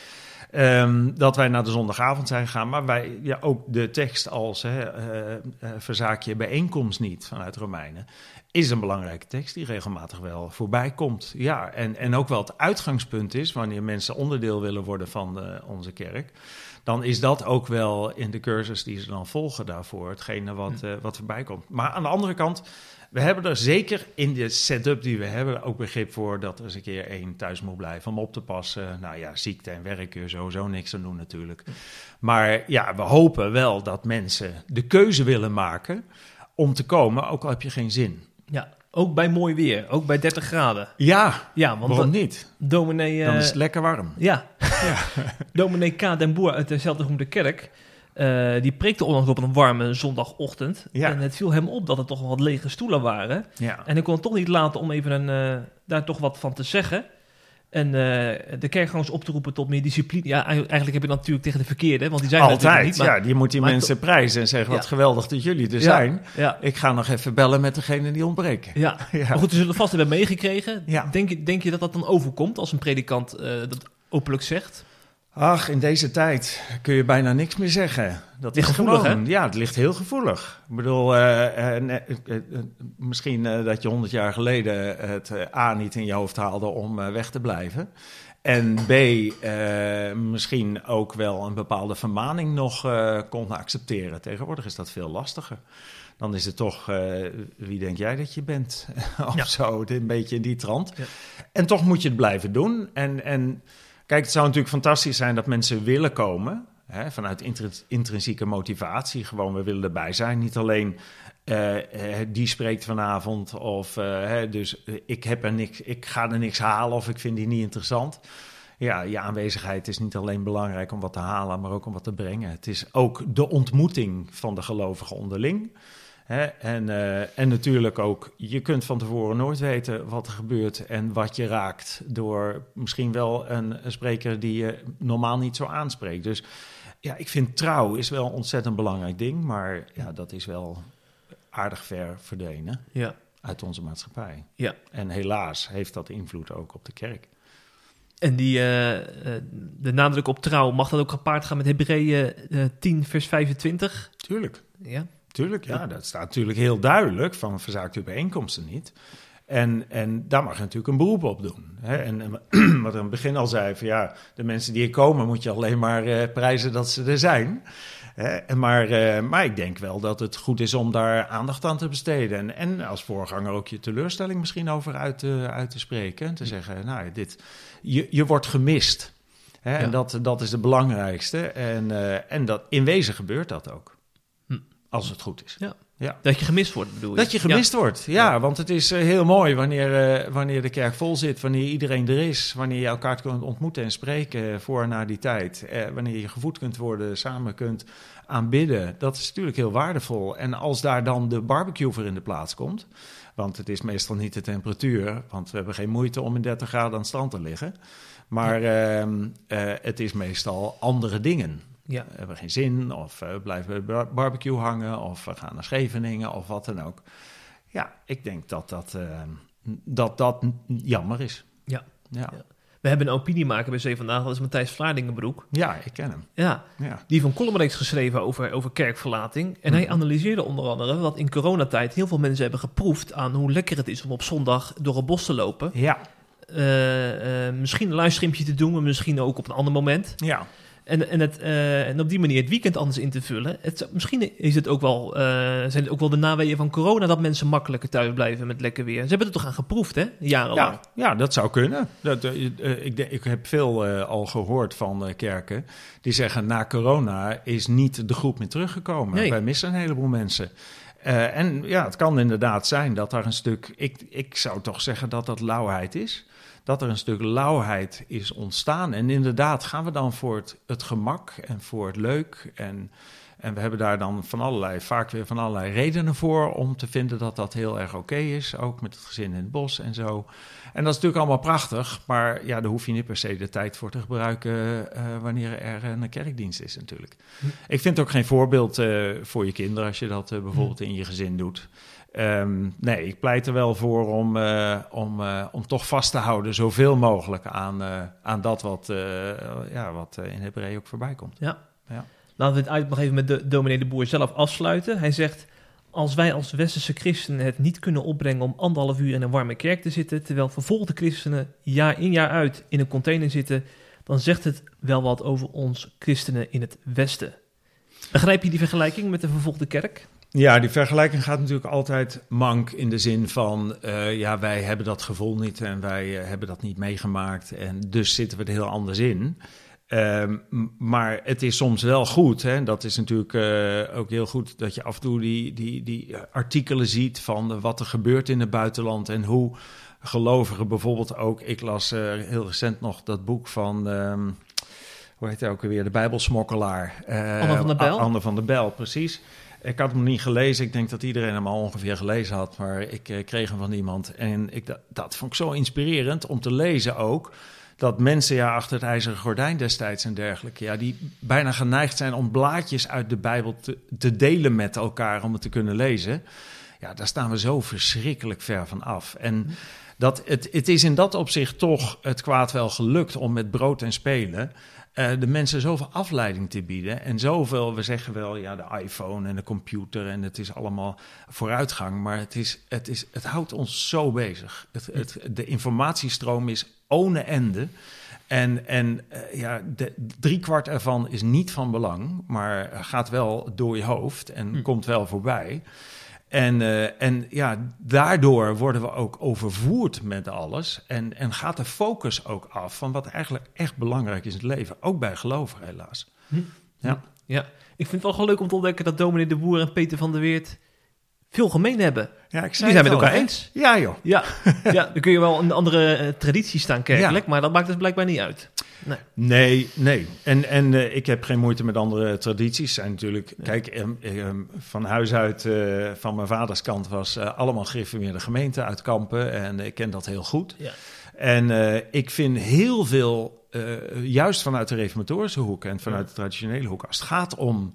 Ehm, dat wij naar de zondagavond zijn gegaan, maar wij ja, ook de tekst als hè, eh, eh, verzaak je bijeenkomst niet vanuit Romeinen, is een belangrijke tekst die regelmatig wel voorbij komt. Ja, en, en ook wel het uitgangspunt is wanneer mensen onderdeel willen worden van eh, onze kerk. Dan is dat ook wel in de cursus die ze dan volgen daarvoor hetgene wat, eh, wat voorbij komt. Maar aan de andere kant, we hebben er zeker in de setup die we hebben ook begrip voor dat er eens een keer één thuis moet blijven om op te passen. Nou ja, ziekte en werk kun je sowieso niks aan doen natuurlijk. Maar ja, we hopen wel dat mensen de keuze willen maken om te komen, ook al heb je geen zin. Ja, ook bij mooi weer. Ook bij 30 graden. Ja, Ja, want waarom niet? dominee... Dan eh, is het lekker warm. Ja. [LAUGHS] dominee K. den Boer uit de Kerk... eh, die preekte onlangs op een warme zondagochtend. Ja. En het viel hem op dat er toch wat lege stoelen waren. Ja. En ik kon het toch niet laten om even een, eh, daar toch wat van te zeggen. En eh, de kerkgangers op te roepen tot meer discipline. Ja, eigenlijk heb je dat natuurlijk tegen de verkeerde, want die zijn Altijd, niet. maar- ja. Je moet die mensen prijzen en zeggen wat geweldig dat jullie er Ja, zijn. Ja, Ik ga nog even bellen met degene die ontbreken. [LAUGHS] ja. Maar goed, ze zullen vast hebben meegekregen. Ja. Denk, je, denk je dat dat dan overkomt als een predikant dat openlijk zegt? Ach, in deze tijd kun je bijna niks meer zeggen. Dat Ligt is gevoelig, Ja, het ligt heel gevoelig. Ik bedoel, eh, eh, eh, misschien dat je honderd jaar geleden het A niet in je hoofd haalde om weg te blijven. En B, misschien ook wel een bepaalde vermaning nog kon accepteren. Tegenwoordig is dat veel lastiger. Dan is het toch, wie denk jij dat je bent? [LAUGHS] of Ja. zo, een beetje in die trant. Ja. En toch moet je het blijven doen. En, en kijk, het zou natuurlijk fantastisch zijn dat mensen willen komen. Hè, vanuit intri- intrinsieke motivatie. Gewoon, we willen erbij zijn. Niet alleen eh, eh, die spreekt vanavond. Of eh, dus ik, heb er niks, ik ga er niks halen of ik vind die niet interessant. Ja, je aanwezigheid is niet alleen belangrijk om wat te halen, maar ook om wat te brengen. Het is ook de ontmoeting van de gelovigen onderling. En, eh, en natuurlijk ook, je kunt van tevoren nooit weten wat er gebeurt en wat je raakt. Door misschien wel een, een spreker die je normaal niet zo aanspreekt. Dus ja, ik vind trouw is wel een ontzettend belangrijk ding. Maar ja, dat is wel aardig ver verdwenen Ja. uit onze maatschappij. Ja. En helaas heeft dat invloed ook op de kerk. En die, eh, eh, de nadruk op trouw, mag dat ook gepaard gaan met Hebreeën eh 10 vers 25? Tuurlijk. Ja. Tuurlijk, ja, dat staat natuurlijk heel duidelijk van verzaakt uw bijeenkomsten niet. En, en daar mag je natuurlijk een beroep op doen. Hè? En, en [CLEARS THROAT] wat ik aan het begin al zei, van ja, de mensen die hier komen moet je alleen maar eh, prijzen dat ze er zijn. Hè? En maar, eh, maar ik denk wel dat het goed is om daar aandacht aan te besteden. En, en als voorganger ook je teleurstelling misschien over uit te, uit te spreken. En te zeggen, nou, dit, je, je wordt gemist. Hè? Ja. En dat, dat is het belangrijkste. En, eh, en dat, in wezen gebeurt dat ook. Als het goed is. Ja. Ja. Dat je gemist wordt, bedoel je? Dat je gemist wordt, ja, Want het is eh, heel mooi wanneer, eh, wanneer de kerk vol zit, wanneer iedereen er is, wanneer je elkaar kunt ontmoeten en spreken voor en na die tijd. Eh, wanneer je gevoed kunt worden, samen kunt aanbidden. Dat is natuurlijk heel waardevol. En als daar dan de barbecue voor in de plaats komt, want het is meestal niet de temperatuur, want we hebben geen moeite om in 30 graden aan het strand te liggen. Maar ehm, eh, het is meestal andere dingen. Ja. We hebben geen zin, of eh, we blijven bij bar- barbecue hangen, of we gaan naar Scheveningen, of wat dan ook. Ja, ik denk dat dat, eh, dat, dat jammer is. Ja. Ja. Ja. We hebben een opiniemaker bij Zee Vandaag, dat is Matthijs Vlaardingenbroek. ja, ik ken hem. Ja, Ja. die heeft een columnreeks geschreven over, over kerkverlating. En hij Mhm. analyseerde onder andere dat in coronatijd heel veel mensen hebben geproefd aan hoe lekker het is om op zondag door een bos te lopen. Ja, misschien een livestreampje te doen, maar misschien ook op een ander moment. Ja. En, en, het, uh, en op die manier het weekend anders in te vullen. Het, misschien is het ook wel, uh, zijn het ook wel de naweeën van corona dat mensen makkelijker thuis blijven met lekker weer. Ze hebben het toch aan geproefd, hè? Jarenlang. Ja, ja dat zou kunnen. Dat, uh, ik, ik heb veel al gehoord van kerken die zeggen na corona is niet de groep meer teruggekomen. Nee. Wij missen een heleboel mensen. en ja, het kan inderdaad zijn dat daar een stuk. Ik, ik zou toch zeggen dat dat lauwheid is dat er een stuk lauwheid is ontstaan. En inderdaad gaan we dan voor het, het gemak en voor het leuk. En, en we hebben daar dan van allerlei, vaak weer van allerlei redenen voor om te vinden dat dat heel erg oké is. Ook met het gezin in het bos en zo. En dat is natuurlijk allemaal prachtig, maar ja, daar hoef je niet per se de tijd voor te gebruiken uh, wanneer er een kerkdienst is natuurlijk. Hm. Ik vind het ook geen voorbeeld uh, voor je kinderen als je dat bijvoorbeeld hm. in je gezin doet. Um, nee, ik pleit er wel voor om, uh, om, uh, om toch vast te houden zoveel mogelijk aan, uh, aan dat wat, ja, wat in Hebreeën ook voorbij komt. Ja. ja. Laten we het uit nog even met de dominee de Boer zelf afsluiten. Hij zegt, als wij als westerse christenen het niet kunnen opbrengen om anderhalf uur in een warme kerk te zitten, terwijl vervolgde christenen jaar in jaar uit in een container zitten, dan zegt het wel wat over ons christenen in het westen. Begrijp je die vergelijking met de vervolgde kerk? Ja, die vergelijking gaat natuurlijk altijd mank in de zin van, uh, ja, wij hebben dat gevoel niet en wij uh, hebben dat niet meegemaakt en dus zitten we er heel anders in. Uh, maar het is soms wel goed, hè? dat is natuurlijk uh, ook heel goed dat je af en toe die, die, die artikelen ziet van wat er gebeurt in het buitenland en hoe gelovigen bijvoorbeeld ook, ik las heel recent nog dat boek van... Ehm, hoe heet hij ook weer, de Bijbelsmokkelaar. Anne van der Bel. Anne van der Bel, precies. Ik had hem niet gelezen. Ik denk dat iedereen hem al ongeveer gelezen had. Maar ik eh, kreeg hem van iemand. En ik, dat, dat vond ik zo inspirerend om te lezen ook. Dat mensen ja, achter het ijzeren gordijn destijds en dergelijke... Ja, die bijna geneigd zijn om blaadjes uit de Bijbel te, te delen met elkaar... om het te kunnen lezen. Ja, daar staan we zo verschrikkelijk ver van af. En dat, het, het is in dat opzicht toch het kwaad wel gelukt om met brood en spelen uh, de mensen zoveel afleiding te bieden. En zoveel, we zeggen wel, ja, de iPhone en de computer en het is allemaal vooruitgang. Maar het, is, het, is, het houdt ons zo bezig. Het, het, de informatiestroom is one ende. En, en uh, ja, de, driekwart ervan is niet van belang, maar gaat wel door je hoofd en hm. komt wel voorbij. En, uh, en ja, daardoor worden we ook overvoerd met alles. En, en gaat de focus ook af van wat eigenlijk echt belangrijk is in het leven. Ook bij gelovigen, helaas. Hm. Ja. ja, ik vind het wel gewoon leuk om te ontdekken dat Dominee de Boer en Peter van der Weert veel gemeen hebben. Ja, ik Die zijn met elkaar eens. Ja, joh. Ja, [LAUGHS] ja, dan kun je wel een andere uh, traditie staan kerkelijk, maar dat maakt dus blijkbaar niet uit. Nee, nee. nee. En, en uh, ik heb geen moeite met andere tradities. Zijn natuurlijk, kijk, um, um, van huis uit, uh, van mijn vaders kant was allemaal gereformeerde gemeente uit Kampen. En ik ken dat heel goed. Ja. En ik vind heel veel, juist vanuit de reformatorische hoek en vanuit de traditionele hoek, als het gaat om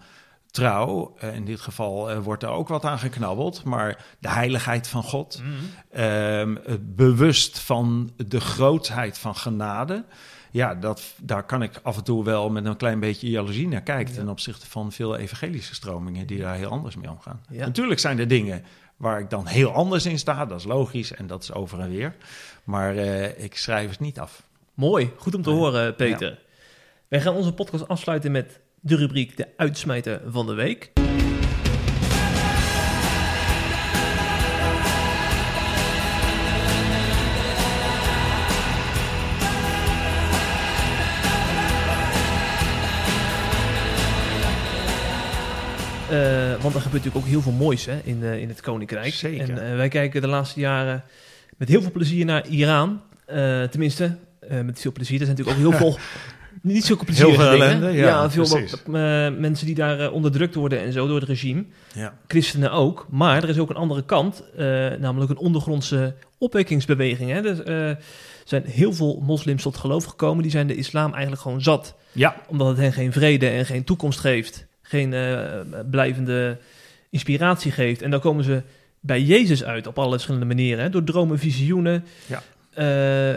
trouw. Uh, in dit geval uh, wordt er ook wat aan geknabbeld, maar de heiligheid van God, mm. um, bewust van de grootheid van genade. Ja, dat, daar kan ik af en toe wel met een klein beetje jaloezie naar kijken ja. ten opzichte van veel evangelische stromingen die daar heel anders mee omgaan. Ja. Natuurlijk zijn er dingen waar ik dan heel anders in sta, dat is logisch en dat is over en weer. Maar uh, ik schrijf het niet af. Mooi, goed om te horen, Peter. Ja. Wij gaan onze podcast afsluiten met de rubriek De Uitsmijter van de Week. Want er gebeurt natuurlijk ook heel veel moois hè, in, uh, in het Koninkrijk. Zeker. En uh, wij kijken de laatste jaren met heel veel plezier naar Iran. tenminste, met veel plezier. Er zijn natuurlijk ook heel veel [LAUGHS] niet zulke plezierige Heel veel ellende, ja, ja, veel uh, mensen die daar uh, onderdrukt worden en zo door het regime. Ja. Christenen ook. Maar er is ook een andere kant, uh, namelijk een ondergrondse opwekkingsbeweging. Hè. Er zijn heel veel moslims tot geloof gekomen, die zijn de islam eigenlijk gewoon zat. Ja. Omdat het hen geen vrede en geen toekomst geeft, geen blijvende inspiratie geeft. En dan komen ze bij Jezus uit op alle verschillende manieren. Hè. Door dromen, visioenen, ja.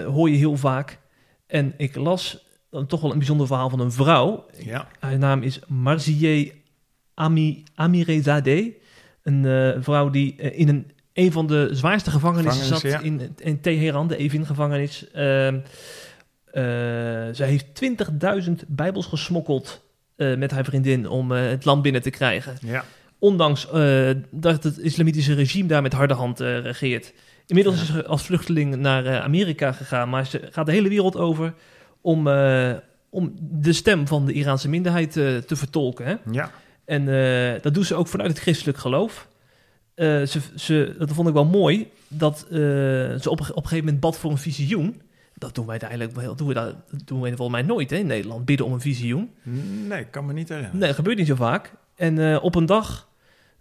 hoor je heel vaak. En ik las dan toch wel een bijzonder verhaal van een vrouw. Ja. Haar naam is Marzieh Ami, Amirezadeh. Een uh, vrouw die uh, in een een van de zwaarste gevangenissen Gevangenis, zat ja. in, in Teheran, de Evin-gevangenis. Ehm eh, zij heeft 20.000 bijbels gesmokkeld eh, met haar vriendin om eh, het land binnen te krijgen. Ja. Ondanks eh, dat het islamitische regime daar met harde hand regeert. Inmiddels is ze als vluchteling naar Amerika gegaan, maar ze gaat de hele wereld over om, om de stem van de Iraanse minderheid te vertolken. Hè? Ja. En dat doet ze ook vanuit het christelijk geloof. Ze, ze, dat vond ik wel mooi, dat ze op, op een gegeven moment bad voor een visioen. Dat doen wij eigenlijk wel, doen we dat, doen we volgens mij nooit hè, in Nederland, bidden om een visioen. Nee, ik kan me niet herinneren. Nee, dat gebeurt niet zo vaak. En eh, op een dag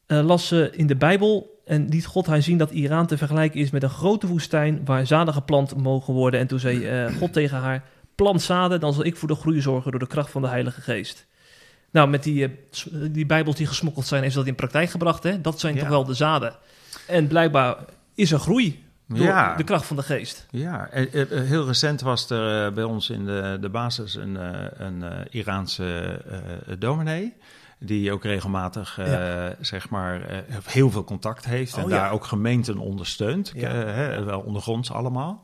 eh, las ze in de Bijbel en liet God haar zien dat Iran te vergelijken is met een grote woestijn waar zaden geplant mogen worden. En toen zei eh, God tegen haar, plant zaden, dan zal ik voor de groei zorgen door de kracht van de Heilige Geest. Nou, met die, die Bijbels die gesmokkeld zijn, heeft ze dat in praktijk gebracht. Hè? Dat zijn Ja. toch wel de zaden. En blijkbaar is er groei door Ja. de kracht van de geest. Ja, eh, eh, heel recent was er eh, bij ons in de, de basis een, een Iraanse eh, dominee. Die ook regelmatig, zeg maar, heel veel contact heeft. en Oh, ja. daar ook gemeenten ondersteunt. Hè, wel ondergronds allemaal.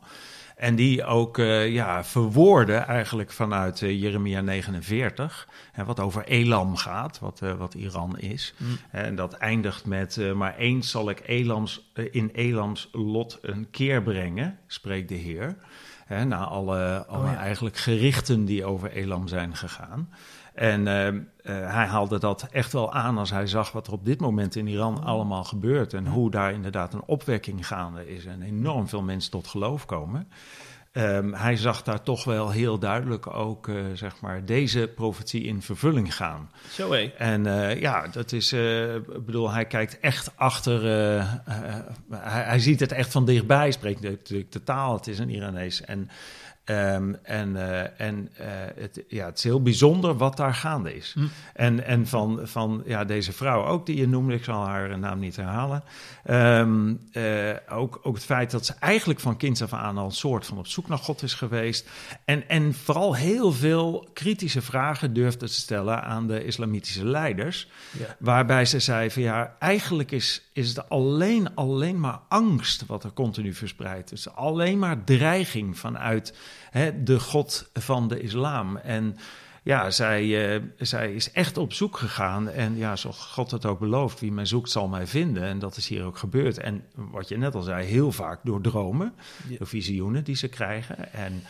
En die ook eh, ja, verwoorden eigenlijk vanuit eh, Jeremia 49, hè, wat over Elam gaat, wat, eh, wat Iran is. Mm. En dat eindigt met, maar eens zal ik Elams, in Elams lot een keer brengen, spreekt de Heer. Hè, na alle, alle Oh ja. eigenlijk gerichten die over Elam zijn gegaan. En eh, eh, hij haalde dat echt wel aan als hij zag wat er op dit moment in Iran Oh. allemaal gebeurt. En hoe daar inderdaad een opwekking gaande is en enorm veel mensen tot geloof komen. Ehm, hij zag daar toch wel heel duidelijk ook, eh, zeg maar, deze profetie in vervulling gaan. Zo hé. En eh, ja, dat is, eh, ik bedoel, hij kijkt echt achter, hij, hij ziet het echt van dichtbij, spreekt natuurlijk de taal, het is een Iranees. En, ehm, en, eh, en eh, het, ja, het is heel bijzonder wat daar gaande is. Hm. En, en van, van ja, deze vrouw ook, die je noemde, ik zal haar naam niet herhalen. Ehm, eh, ook, ook het feit dat ze eigenlijk van kinds af aan al een soort van op zoek naar God is geweest. En, en vooral heel veel kritische vragen durfde te stellen aan de islamitische leiders. Ja. Waarbij ze zei van ja, eigenlijk is, is het alleen, alleen maar angst wat er continu verspreidt. Dus alleen maar dreiging vanuit hè, de God van de islam. En ja, zij, eh, zij is echt op zoek gegaan. En ja, zoals God het ook belooft, wie mij zoekt zal mij vinden. En dat is hier ook gebeurd. En wat je net al zei, heel vaak door dromen, Ja. door visioenen die ze krijgen. En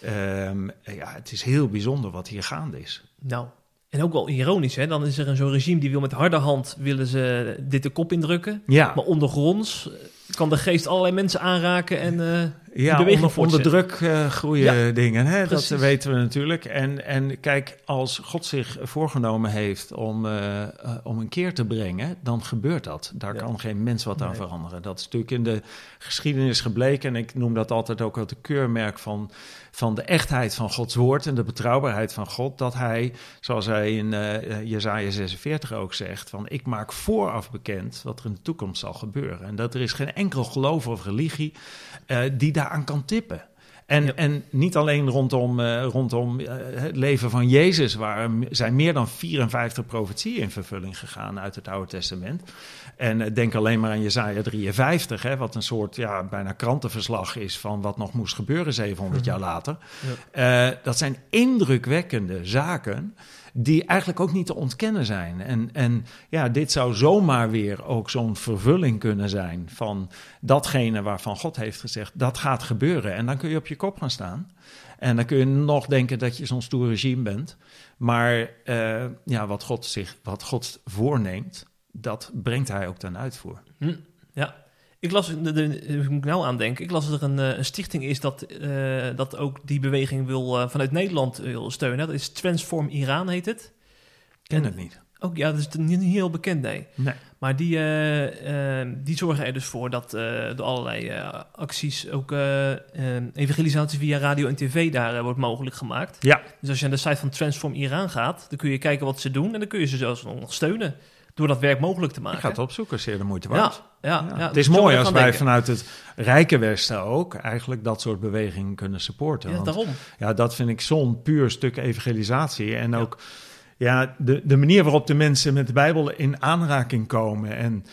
ehm, ja, het is heel bijzonder wat hier gaande is. Nou, en ook wel ironisch, hè? Dan is er een zo'n regime die wil met harde hand willen ze dit de kop indrukken. Ja, Maar ondergronds kan de geest allerlei mensen aanraken en eh, Ja, onder, onder druk eh, groeien dingen. Hè? Dat weten we natuurlijk. En, en kijk, als God zich voorgenomen heeft om, eh, om een keer te brengen, dan gebeurt dat. Daar Ja. kan geen mens wat aan veranderen. Dat is natuurlijk in de geschiedenis gebleken. En ik noem dat altijd ook het keurmerk van, van de echtheid van Gods woord en de betrouwbaarheid van God. Dat hij, zoals hij in eh Jezaja 46 ook zegt, van ik maak vooraf bekend wat er in de toekomst zal gebeuren. En dat er is geen enkel geloof of religie eh, die daaraan kan tippen. En, Ja. en niet alleen rondom, eh, rondom eh, het leven van Jezus, waar zijn meer dan 54 profetieën in vervulling gegaan uit het Oude Testament. En denk alleen maar aan Jezaja 53, hè, wat een soort ja, bijna krantenverslag is van wat nog moest gebeuren 700 jaar later. Dat zijn indrukwekkende zaken die eigenlijk ook niet te ontkennen zijn. En, en ja, dit zou zomaar weer ook zo'n vervulling kunnen zijn van datgene waarvan God heeft gezegd, dat gaat gebeuren. En dan kun je op je kop gaan staan. En dan kun je nog denken dat je zo'n stoer regime bent. Maar eh, ja, wat God, zich, wat God voorneemt, dat brengt hij ook ten uitvoer. Hm, ja. Ik las, de, de, ik moet nou aan denken, ik las dat er een, eh, een stichting is dat, eh, dat ook die beweging wil, eh, vanuit Nederland wil steunen. Dat is Transform Iran heet het. Ken En- het niet. Ook ja, dat is niet, niet heel bekend, nee. Nee. Maar die, die zorgen er dus voor dat door allerlei acties ook evangelisatie via radio en tv daar wordt mogelijk gemaakt. Ja, Dus als je aan de site van Transform Iran gaat, dan kun je kijken wat ze doen en dan kun je ze zelfs nog steunen door dat werk mogelijk te maken. ik ga het opzoeken, zeer de moeite waard. Ja, ja, Ja, ja. het dus is zo mooi als wij denken. vanuit het rijke Westen ook eigenlijk dat soort bewegingen kunnen supporten. Ja, Want daarom. ja, dat vind ik zo'n puur stuk evangelisatie. En ook ja, de, de manier waarop de mensen met de Bijbel in aanraking komen. En,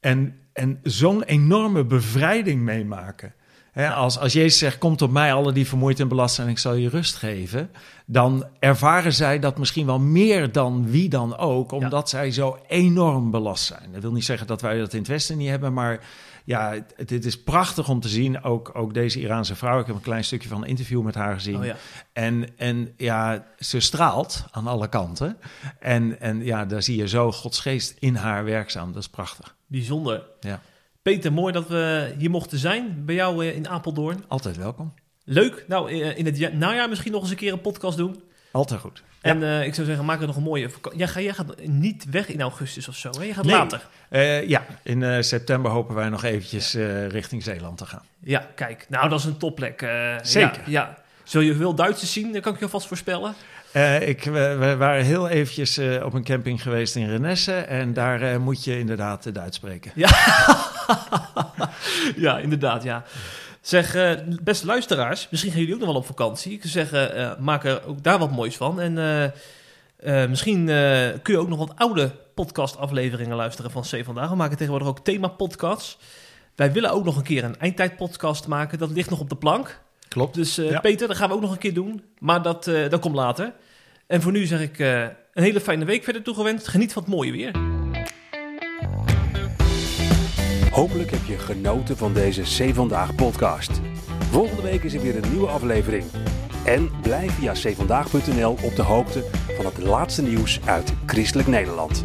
en en zo'n enorme bevrijding meemaken. Als, als Jezus zegt, komt op mij alle die vermoeid en belast zijn, ik zal je rust geven. Dan ervaren zij dat misschien wel meer dan wie dan ook, omdat zij zo enorm belast zijn. Dat wil niet zeggen dat wij dat in het Westen niet hebben, maar ja, het, het, is prachtig om te zien. Ook, ook deze Iraanse vrouw, ik heb een klein stukje van een interview met haar gezien. Oh ja. En, en ja, ze straalt aan alle kanten. En, en ja, daar zie je zo Gods geest in haar werkzaam. Dat is prachtig. Bijzonder. Ja. Peter, mooi dat we hier mochten zijn bij jou eh, in Apeldoorn. Altijd welkom. Leuk. Nou, eh, in het najaar misschien nog eens een keer een podcast doen. Altijd goed. En uh, ik zou zeggen, maak er nog een mooie vakantie. Jij, jij, gaat niet weg in augustus of zo, hè? Je gaat later. Uh, ja, in uh, september hopen wij nog eventjes richting Zeeland te gaan. Ja, kijk. Nou, dat is een topplek. Zeker. Ja, ja. Zul je veel Duitsers zien? Dat kan ik je alvast voorspellen. Ik, we, waren heel eventjes op een camping geweest in Renesse. En daar moet je inderdaad Duits spreken. Ja, [LAUGHS] ja inderdaad, ja. Zeg, beste luisteraars, misschien gaan jullie ook nog wel op vakantie. Ik zou zeggen, maak er ook daar wat moois van. En misschien kun je ook nog wat oude podcastafleveringen luisteren van C Vandaag. We maken tegenwoordig ook thema-podcasts. Wij willen ook nog een keer een eindtijd-podcast maken. Dat ligt nog op de plank. Klopt. Dus ja. Peter, dat gaan we ook nog een keer doen. Maar dat, dat komt later. En voor nu zeg ik een hele fijne week verder toegewenst. Geniet van het mooie weer. Hopelijk heb je genoten van deze C Vandaag podcast. Volgende week is er weer een nieuwe aflevering. En blijf via cvandaag.nl op de hoogte van het laatste nieuws uit Christelijk Nederland.